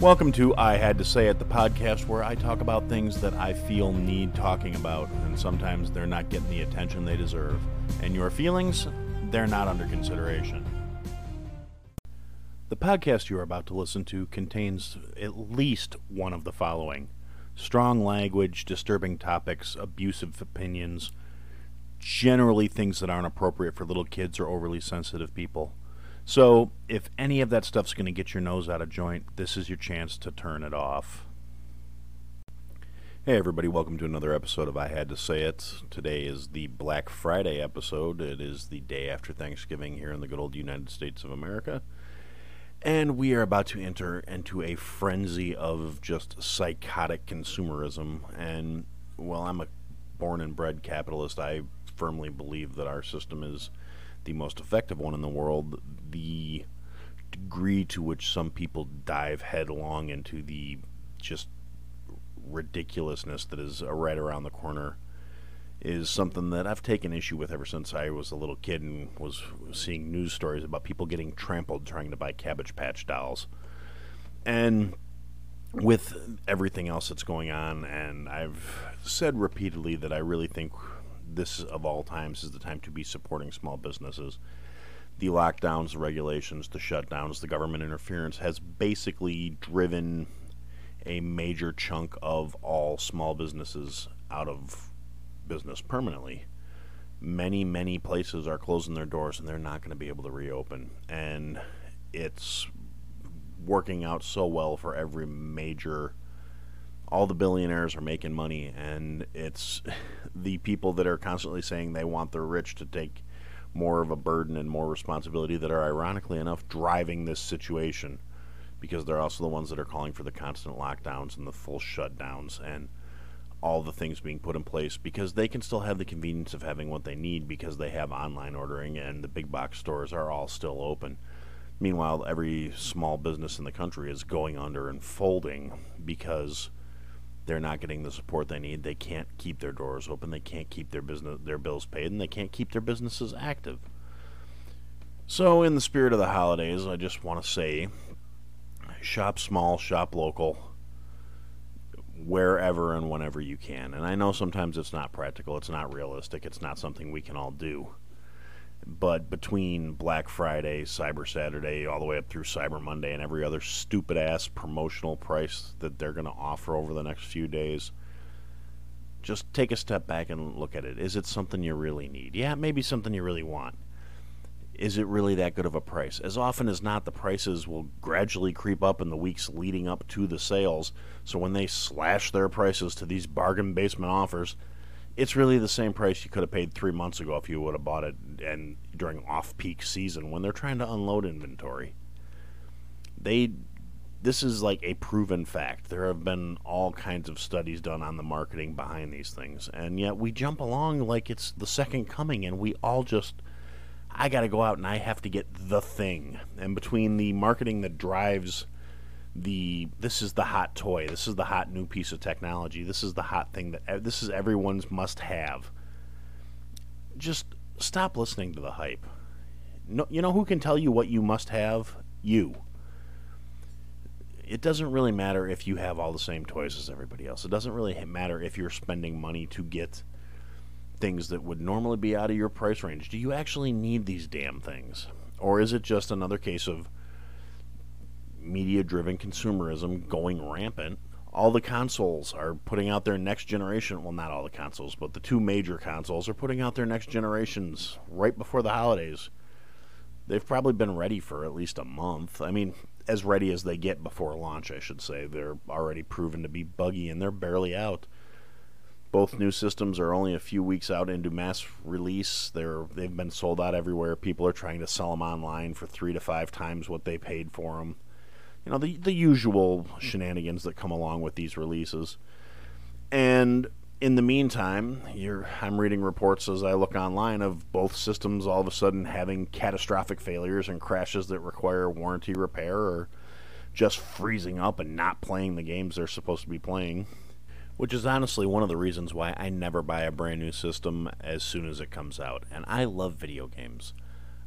Welcome to I Had to Say It, the podcast where I talk about things that I feel need talking about, and sometimes they're not getting the attention they deserve. And your feelings, they're not under consideration. The podcast you are about to listen to contains at least one of the following strong language, disturbing topics, abusive opinions, generally things that aren't appropriate for little kids or overly sensitive people. So, if any of that stuff's going to get your nose out of joint, this is your chance to turn it off. Hey, everybody, welcome to another episode of I Had to Say It. Today is the Black Friday episode. It is the day after Thanksgiving here in the good old United States of America. And we are about to enter into a frenzy of just psychotic consumerism. And, well, I'm a born and bred capitalist. I firmly believe that our system is the most effective one in the world, the degree to which some people dive headlong into the just ridiculousness that is uh, right around the corner is something that I've taken issue with ever since I was a little kid and was seeing news stories about people getting trampled trying to buy Cabbage Patch dolls. And with everything else that's going on, and I've said repeatedly that I really think this of all times is the time to be supporting small businesses. The lockdowns, the regulations, the shutdowns, the government interference has basically driven a major chunk of all small businesses out of business permanently. Many, many places are closing their doors and they're not going to be able to reopen. And it's working out so well for every major all the billionaires are making money, and it's the people that are constantly saying they want the rich to take more of a burden and more responsibility that are, ironically enough, driving this situation because they're also the ones that are calling for the constant lockdowns and the full shutdowns and all the things being put in place because they can still have the convenience of having what they need because they have online ordering and the big box stores are all still open. Meanwhile, every small business in the country is going under and folding because they're not getting the support they need. They can't keep their doors open. They can't keep their business their bills paid, and they can't keep their businesses active. So, in the spirit of the holidays, I just want to say, shop small, shop local, wherever and whenever you can. And I know sometimes it's not practical, it's not realistic, it's not something we can all do but between Black Friday, Cyber Saturday, all the way up through Cyber Monday, and every other stupid ass promotional price that they're going to offer over the next few days, just take a step back and look at it. Is it something you really need? Yeah, maybe something you really want. Is it really that good of a price? As often as not, the prices will gradually creep up in the weeks leading up to the sales. So when they slash their prices to these bargain basement offers, it's really the same price you could have paid three months ago if you would have bought it and during off-peak season when they're trying to unload inventory. They, this is like a proven fact. There have been all kinds of studies done on the marketing behind these things, and yet we jump along like it's the second coming, and we all just. I got to go out and I have to get the thing. And between the marketing that drives the this is the hot toy. This is the hot new piece of technology. This is the hot thing that this is everyone's must have. Just stop listening to the hype. No, you know who can tell you what you must have? You. It doesn't really matter if you have all the same toys as everybody else. It doesn't really matter if you're spending money to get things that would normally be out of your price range. Do you actually need these damn things? Or is it just another case of media driven consumerism going rampant. All the consoles are putting out their next generation. Well, not all the consoles, but the two major consoles are putting out their next generations right before the holidays. They've probably been ready for at least a month. I mean, as ready as they get before launch, I should say. They're already proven to be buggy and they're barely out. Both new systems are only a few weeks out into mass release. They're they've been sold out everywhere. People are trying to sell them online for three to five times what they paid for them you know the the usual shenanigans that come along with these releases. And in the meantime, I'm reading reports as I look online of both systems all of a sudden having catastrophic failures and crashes that require warranty repair or just freezing up and not playing the games they're supposed to be playing. Which is honestly one of the reasons why I never buy a brand new system as soon as it comes out. And I love video games.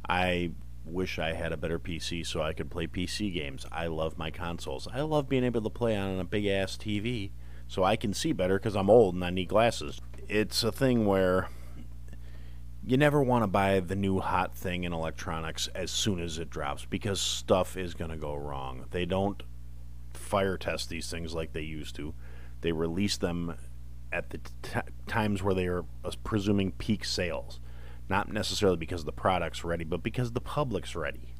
I wish I had a better PC so I could play PC games. I love my consoles. I love being able to play on a big ass TV so I can see better because I'm old and I need glasses. It's a thing where you never want to buy the new hot thing in electronics as soon as it drops because stuff is going to go wrong. They don't fire test these things like they used to. They release them at the t- times where they are uh, presuming peak sales, not necessarily because the product's ready, but because the public's ready.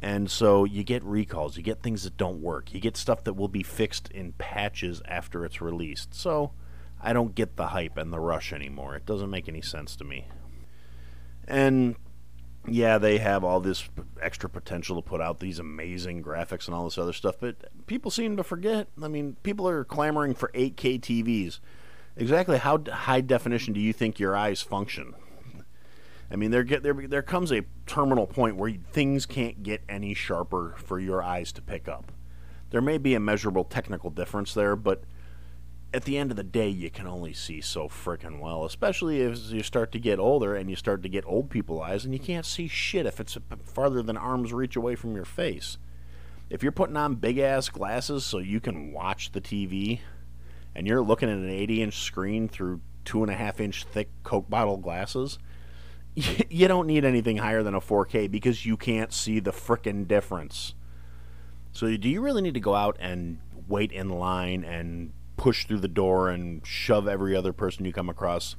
And so you get recalls, you get things that don't work, you get stuff that will be fixed in patches after it's released. So I don't get the hype and the rush anymore. It doesn't make any sense to me. And yeah, they have all this extra potential to put out these amazing graphics and all this other stuff, but people seem to forget. I mean, people are clamoring for 8K TVs. Exactly how high definition do you think your eyes function? I mean, there get there there comes a terminal point where things can't get any sharper for your eyes to pick up. There may be a measurable technical difference there, but at the end of the day, you can only see so freaking well, especially as you start to get older and you start to get old people eyes and you can't see shit if it's farther than arm's reach away from your face. If you're putting on big ass glasses so you can watch the TV and you're looking at an 80 inch screen through two and a half inch thick Coke bottle glasses, you don't need anything higher than a 4K because you can't see the frickin' difference. So, do you really need to go out and wait in line and push through the door and shove every other person you come across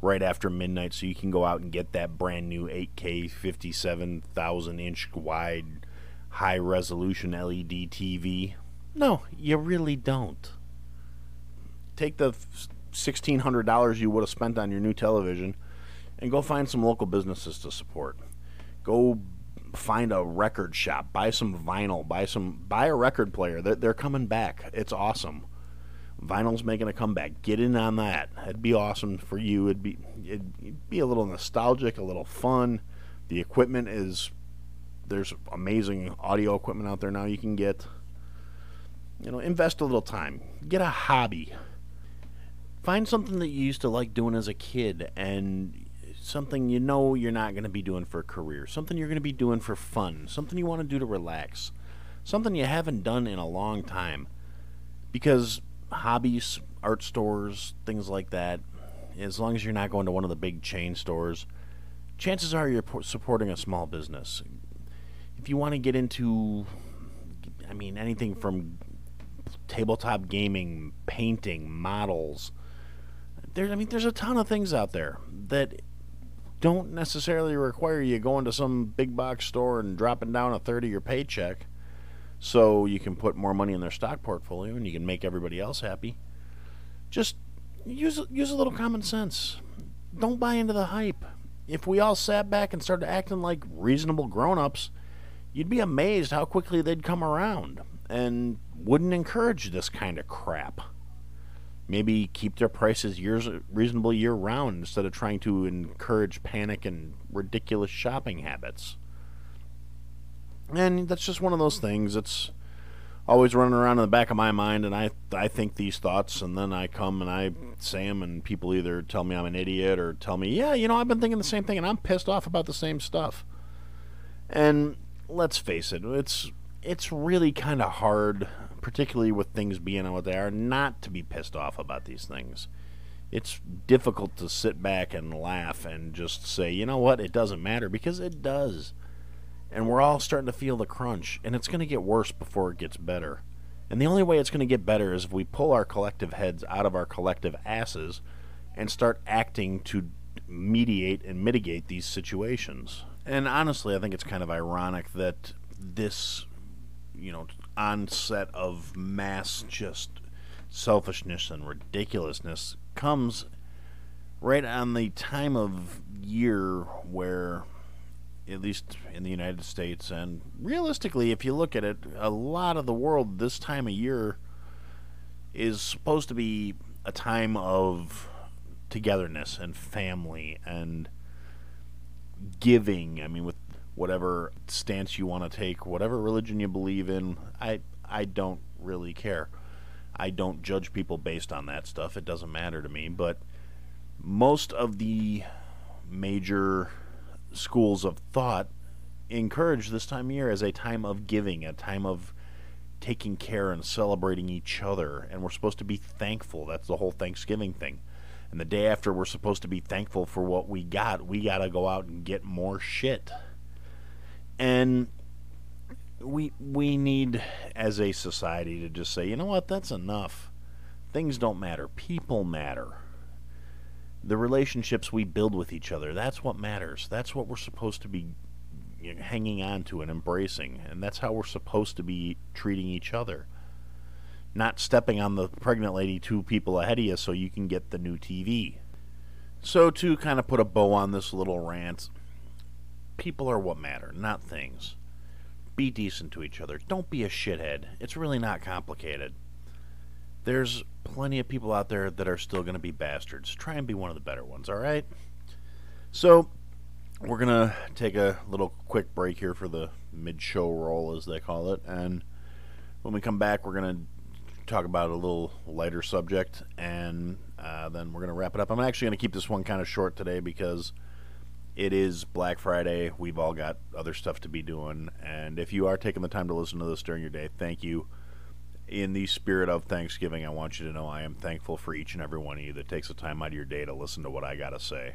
right after midnight so you can go out and get that brand new 8K 57,000 inch wide high resolution LED TV? No, you really don't. Take the $1,600 you would have spent on your new television and go find some local businesses to support. Go find a record shop, buy some vinyl, buy some buy a record player. They're, they're coming back. It's awesome vinyl's making a comeback. Get in on that. It'd be awesome for you. It'd be it'd be a little nostalgic, a little fun. The equipment is there's amazing audio equipment out there now you can get. You know, invest a little time. Get a hobby. Find something that you used to like doing as a kid and something you know you're not going to be doing for a career. Something you're going to be doing for fun. Something you want to do to relax. Something you haven't done in a long time. Because hobbies, art stores, things like that, as long as you're not going to one of the big chain stores, chances are you're supporting a small business. If you want to get into, I mean, anything from tabletop gaming, painting, models, there, I mean, there's a ton of things out there that don't necessarily require you going to some big box store and dropping down a third of your paycheck so you can put more money in their stock portfolio and you can make everybody else happy. Just use use a little common sense. Don't buy into the hype. If we all sat back and started acting like reasonable grown-ups, you'd be amazed how quickly they'd come around and wouldn't encourage this kind of crap. Maybe keep their prices years reasonable year round instead of trying to encourage panic and ridiculous shopping habits and that's just one of those things. It's always running around in the back of my mind, and I I think these thoughts, and then I come and I say them, and people either tell me I'm an idiot or tell me, yeah, you know, I've been thinking the same thing, and I'm pissed off about the same stuff. And let's face it, it's it's really kind of hard, particularly with things being what they are, not to be pissed off about these things. It's difficult to sit back and laugh and just say, you know what, it doesn't matter because it does and we're all starting to feel the crunch, and it's going to get worse before it gets better. And the only way it's going to get better is if we pull our collective heads out of our collective asses and start acting to mediate and mitigate these situations. And honestly, I think it's kind of ironic that this, you know, onset of mass just selfishness and ridiculousness comes right on the time of year where at least in the United States. And realistically, if you look at it, a lot of the world this time of year is supposed to be a time of togetherness and family and giving. I mean, with whatever stance you want to take, whatever religion you believe in, I I don't really care. I don't judge people based on that stuff. It doesn't matter to me, but most of the major schools of thought encourage this time of year as a time of giving, a time of taking care and celebrating each other. And we're supposed to be thankful. That's the whole Thanksgiving thing. And the day after we're supposed to be thankful for what we got, we got to go out and get more shit. And we we need as a society to just say, you know what, that's enough. Things don't matter. People matter. The relationships we build with each other, that's what matters. That's what we're supposed to be hanging on to and embracing. And that's how we're supposed to be treating each other. Not stepping on the pregnant lady two people ahead of you so you can get the new TV. So, to kind of put a bow on this little rant, people are what matter, not things. Be decent to each other. Don't be a shithead. It's really not complicated. There's plenty of people out there that are still going to be bastards. Try and be one of the better ones, all right? So, we're going to take a little quick break here for the mid show roll, as they call it. And when we come back, we're going to talk about a little lighter subject. And uh, then we're going to wrap it up. I'm actually going to keep this one kind of short today because it is Black Friday. We've all got other stuff to be doing. And if you are taking the time to listen to this during your day, thank you. In the spirit of Thanksgiving, I want you to know I am thankful for each and every one of you that takes the time out of your day to listen to what I got to say.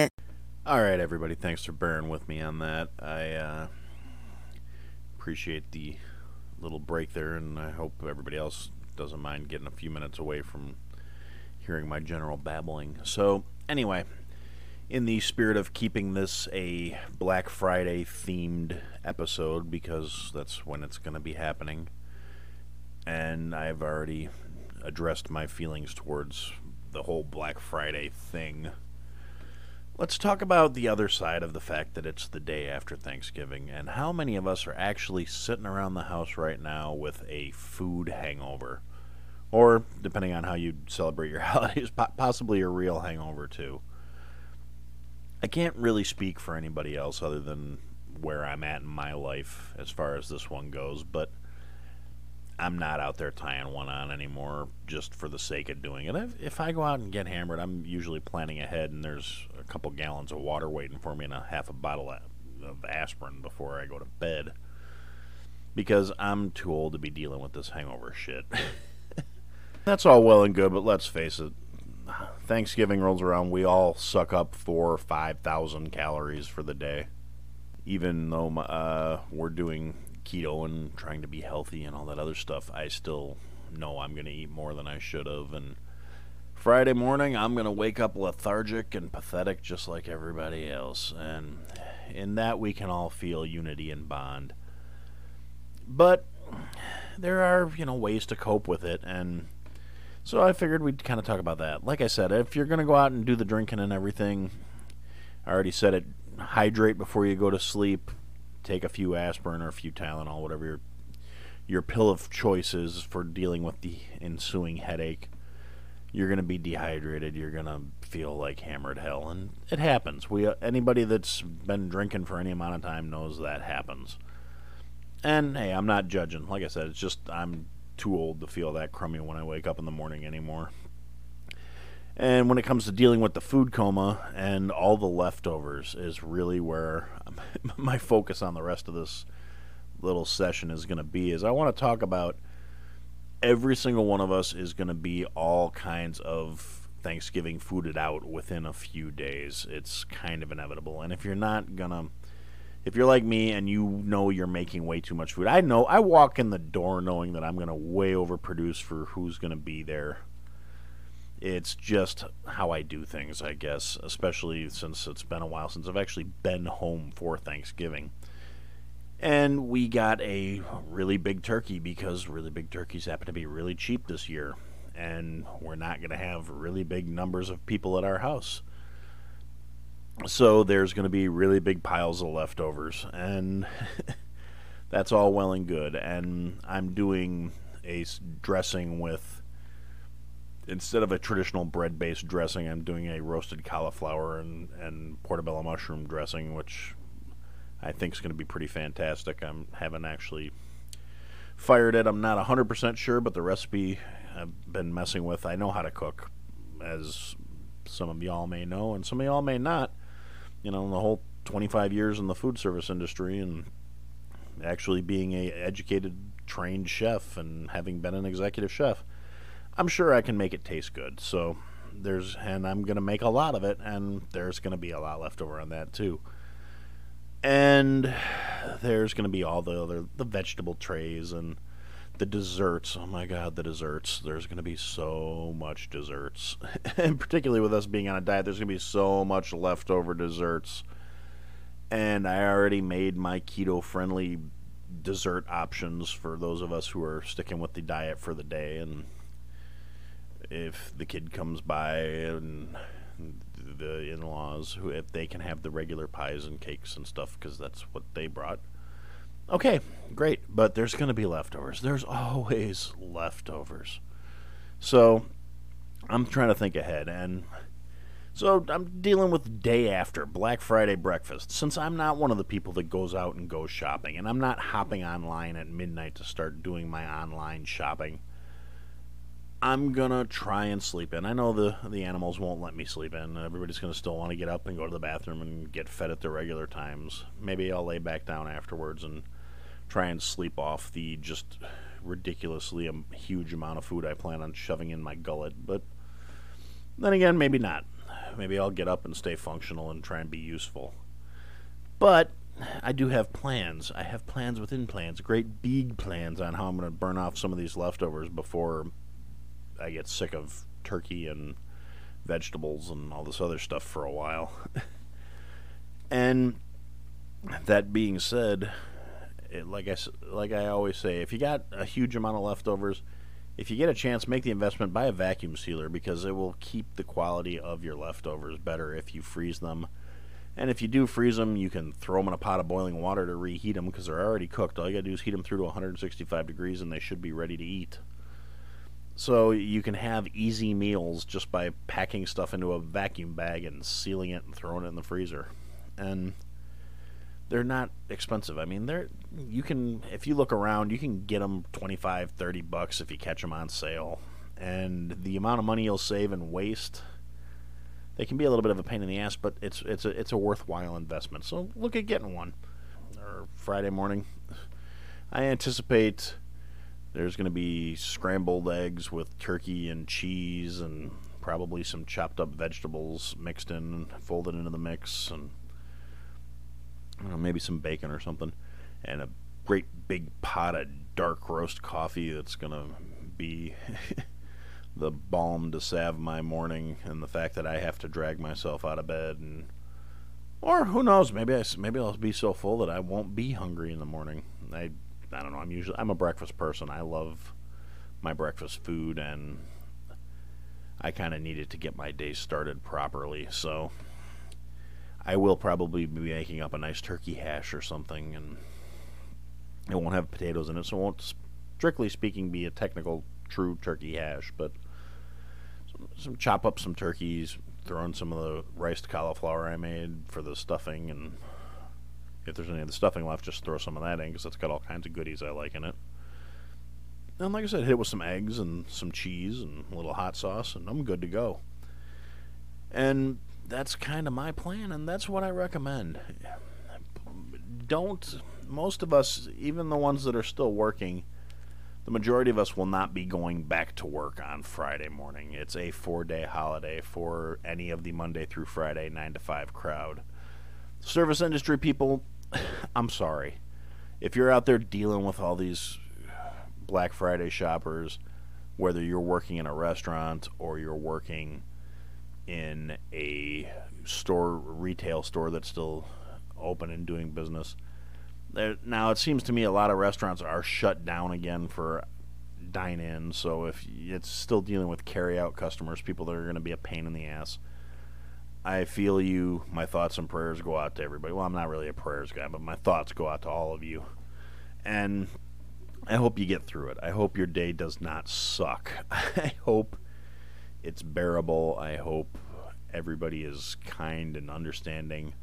All right, everybody. Thanks for bearing with me on that. I uh, appreciate the little break there, and I hope everybody else doesn't mind getting a few minutes away from hearing my general babbling. So, anyway, in the spirit of keeping this a Black Friday themed episode, because that's when it's going to be happening, and I've already addressed my feelings towards the whole Black Friday thing Let's talk about the other side of the fact that it's the day after Thanksgiving and how many of us are actually sitting around the house right now with a food hangover. Or, depending on how you celebrate your holidays, possibly a real hangover too. I can't really speak for anybody else other than where I'm at in my life as far as this one goes, but I'm not out there tying one on anymore just for the sake of doing it. If, if, I go out and get hammered, I'm usually planning ahead, and there's a couple gallons of water waiting for me and a half a bottle of aspirin before I go to bed. Because I'm too old to be dealing with this hangover shit. That's all well and good, but let's face it. Thanksgiving rolls around, we all suck up four or five thousand calories for the day. Even though uh, we're doing keto and trying to be healthy and all that other stuff, I still know I'm going to eat more than I should have. And Friday morning, I'm going to wake up lethargic and pathetic just like everybody else. And in that, we can all feel unity and bond. But there are, you know, ways to cope with it. And so I figured we'd kind of talk about that. Like I said, if you're going to go out and do the drinking and everything, I already said it hydrate before you go to sleep take a few aspirin or a few Tylenol, whatever your your pill of choice is for dealing with the ensuing headache. You're to be dehydrated. You're to feel like hammered hell, and it happens. We anybody that's been drinking for any amount of time knows that happens. And hey, I'm not judging. Like I said, it's just I'm too old to feel that crummy when I wake up in the morning anymore. And when it comes to dealing with the food coma and all the leftovers, is really where my focus on the rest of this little session is going to be. Is I want to talk about every single one of us is going to be all kinds of Thanksgiving fooded out within a few days. It's kind of inevitable. And if you're not going to if you're like me and you know you're making way too much food, I know I walk in the door knowing that I'm going to way overproduce for who's going to be there it's just how I do things, I guess, especially since it's been a while since I've actually been home for Thanksgiving. And we got a really big turkey because really big turkeys happen to be really cheap this year. And we're not going to have really big numbers of people at our house. So there's going to be really big piles of leftovers, and that's all well and good. And I'm doing a dressing with instead of a traditional bread-based dressing, I'm doing a roasted cauliflower and and portobello mushroom dressing, which I think is going to be pretty fantastic. I haven't actually fired it. I'm not 100% sure, but the recipe I've been messing with, I know how to cook, as some of y'all may know, and some of y'all may not. You know, in the whole 25 years in the food service industry and actually being a educated, trained chef and having been an executive chef, I'm sure I can make it taste good. So there's, and I'm going to make a lot of it, and there's going to be a lot left over on that too and there's going to be all the other the vegetable trays and the desserts. Oh my god, the desserts. There's going to be so much desserts. and particularly with us being on a diet, there's going to be so much leftover desserts. And I already made my keto friendly dessert options for those of us who are sticking with the diet for the day and if the kid comes by and the in-laws who if they can have the regular pies and cakes and stuff because that's what they brought. Okay, great, but there's going to be leftovers. There's always leftovers. So I'm trying to think ahead and so I'm dealing with day after Black Friday breakfast. Since I'm not one of the people that goes out and goes shopping and I'm not hopping online at midnight to start doing my online shopping I'm gonna try and sleep in. I know the the animals won't let me sleep in. Everybody's gonna still want to get up and go to the bathroom and get fed at their regular times. Maybe I'll lay back down afterwards and try and sleep off the just ridiculously um, huge amount of food I plan on shoving in my gullet. But then again, maybe not. Maybe I'll get up and stay functional and try and be useful. But I do have plans. I have plans within plans, great big plans on how I'm going to burn off some of these leftovers before I get sick of turkey and vegetables and all this other stuff for a while. and that being said, it, like I like I always say, if you got a huge amount of leftovers, if you get a chance, make the investment, buy a vacuum sealer because it will keep the quality of your leftovers better if you freeze them. And if you do freeze them, you can throw them in a pot of boiling water to reheat them because they're already cooked. All you gotta do is heat them through to 165 degrees, and they should be ready to eat. So you can have easy meals just by packing stuff into a vacuum bag and sealing it and throwing it in the freezer. And they're not expensive. I mean, they're you can if you look around, you can get them 25, 30 bucks if you catch them on sale. And the amount of money you'll save and waste they can be a little bit of a pain in the ass, but it's it's a it's a worthwhile investment. So look at getting one. Or Friday morning. I anticipate there's going to be scrambled eggs with turkey and cheese and probably some chopped up vegetables mixed in, folded into the mix, and know, maybe some bacon or something, and a great big pot of dark roast coffee that's going to be the balm to salve my morning and the fact that I have to drag myself out of bed and or who knows maybe I maybe I'll be so full that I won't be hungry in the morning. I I don't know. I'm usually I'm a breakfast person. I love my breakfast food, and I kind of needed to get my day started properly. So I will probably be making up a nice turkey hash or something, and it won't have potatoes in it, so it won't, strictly speaking, be a technical true turkey hash. But some, some chop up some turkeys, throw in some of the riced cauliflower I made for the stuffing, and if there's any of the stuffing left, just throw some of that in because it's got all kinds of goodies I like in it. And like I said, hit it with some eggs and some cheese and a little hot sauce, and I'm good to go. And that's kind of my plan, and that's what I recommend. Don't, most of us, even the ones that are still working, the majority of us will not be going back to work on Friday morning. It's a four day holiday for any of the Monday through Friday 9 to 5 crowd. Service industry people, I'm sorry. If you're out there dealing with all these Black Friday shoppers, whether you're working in a restaurant or you're working in a store, retail store that's still open and doing business. There, now, it seems to me a lot of restaurants are shut down again for dine in. So if it's still dealing with carry out customers, people that are going to be a pain in the ass, I feel you. My thoughts and prayers go out to everybody. Well, I'm not really a prayers guy, but my thoughts go out to all of you. And I hope you get through it. I hope your day does not suck. I hope it's bearable. I hope everybody is kind and understanding.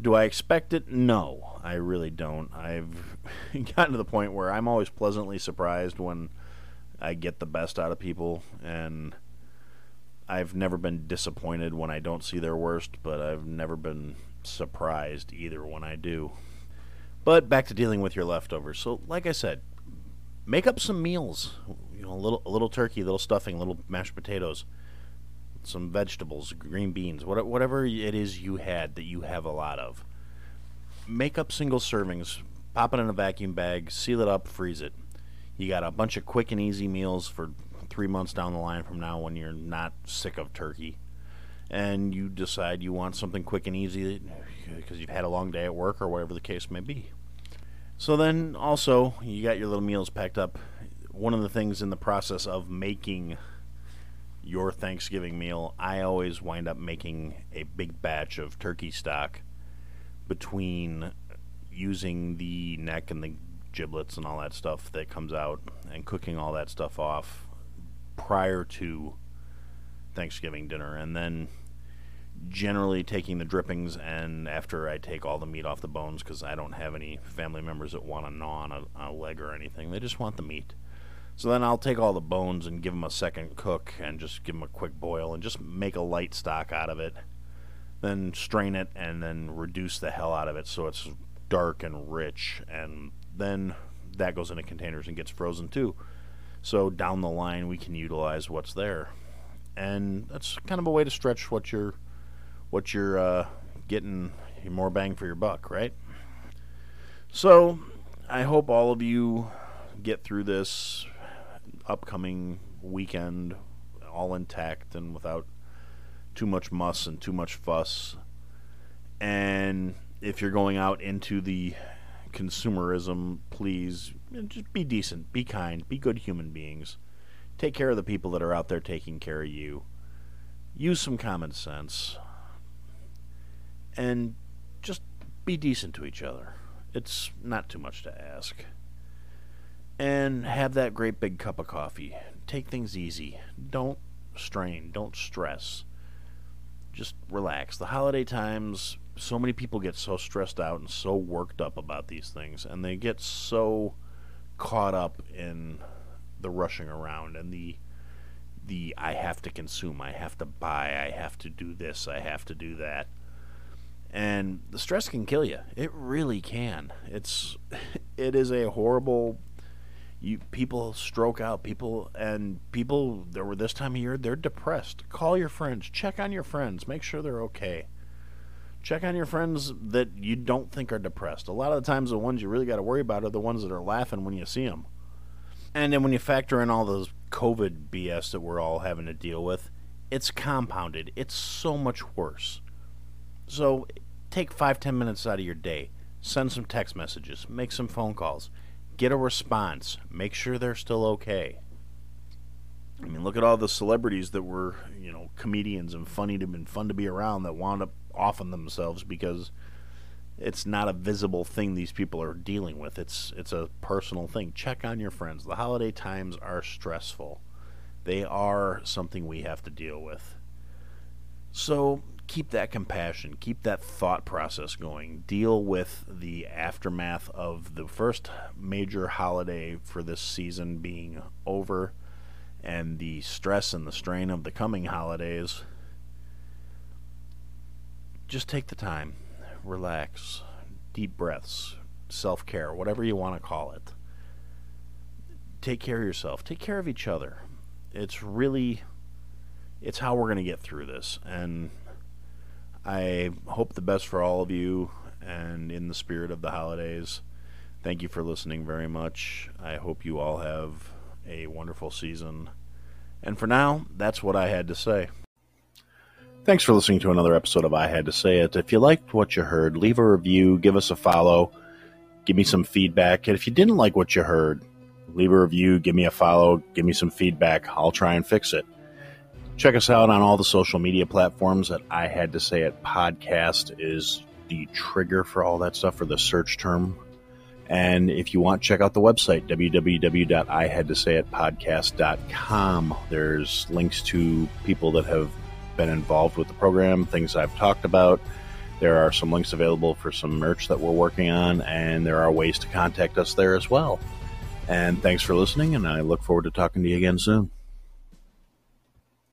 Do I expect it? No, I really don't. I've gotten to the point where I'm always pleasantly surprised when I get the best out of people, and I've never been disappointed when I don't see their worst, but I've never been surprised either when I do. But back to dealing with your leftovers. So, like I said, make up some meals. You know, a little a little turkey, a little stuffing, a little mashed potatoes some vegetables, green beans, whatever it is you had that you have a lot of. Make up single servings, pop it in a vacuum bag, seal it up, freeze it. You got a bunch of quick and easy meals for three months down the line from now when you're not sick of turkey. And you decide you want something quick and easy because you've had a long day at work or whatever the case may be. So then also, you got your little meals packed up. One of the things in the process of making your Thanksgiving meal, I always wind up making a big batch of turkey stock between using the neck and the giblets and all that stuff that comes out and cooking all that stuff off prior to Thanksgiving dinner and then generally taking the drippings and after I take all the meat off the bones because I don't have any family members that want to gnaw on a, a leg or anything. They just want the meat. So then I'll take all the bones and give them a second cook and just give them a quick boil and just make a light stock out of it. Then strain it and then reduce the hell out of it so it's dark and rich. And then that goes into containers and gets frozen too. So down the line we can utilize what's there. And that's kind of a way to stretch what you're what you're uh, getting more bang for your buck, right? So I hope all of you get through this upcoming weekend all intact and without too much muss and too much fuss. And if you're going out into the consumerism, please just be decent, be kind, be good human beings. Take care of the people that are out there taking care of you. Use some common sense. And just be decent to each other. It's not too much to ask and have that great big cup of coffee. Take things easy. Don't strain. Don't stress. Just relax. The holiday times, so many people get so stressed out and so worked up about these things, and they get so caught up in the rushing around and the the I have to consume, I have to buy, I have to do this, I have to do that. And the stress can kill you. It really can. It's it is a horrible you people stroke out people and people there were this time of year they're depressed call your friends check on your friends make sure they're okay check on your friends that you don't think are depressed. A lot of the times the ones you really got to worry about are the ones that are laughing when you see them and then when you factor in all those covid bs that we're all having to deal with it's compounded. It's so much worse. So take five ten minutes out of your day. Send some text messages. Make some phone calls. Get a response. Make sure they're still okay. I mean, look at all the celebrities that were, you know, comedians and funny to and fun to be around that wound up offing themselves because it's not a visible thing these people are dealing with. It's it's a personal thing. Check on your friends. The holiday times are stressful. They are something we have to deal with. So keep that compassion, keep that thought process going. Deal with the aftermath of the first major holiday for this season being over and the stress and the strain of the coming holidays. Just take the time, relax, deep breaths, self care, whatever you want to call it. Take care of yourself, take care of each other. It's really it's how we're going to get through this and I hope the best for all of you, and in the spirit of the holidays, thank you for listening very much. I hope you all have a wonderful season. And for now, that's what I had to say. Thanks for listening to another episode of I Had to Say It. If you liked what you heard, leave a review, give us a follow, give me some feedback. And if you didn't like what you heard, leave a review, give me a follow, give me some feedback. I'll try and fix it. Check us out on all the social media platforms that I had to say it podcast is the trigger for all that stuff for the search term. And if you want, check out the website, www.ihadtosayitpodcast.com. There's links to people that have been involved with the program, things I've talked about. There are some links available for some merch that we're working on, and there are ways to contact us there as well. And thanks for listening, and I look forward to talking to you again soon.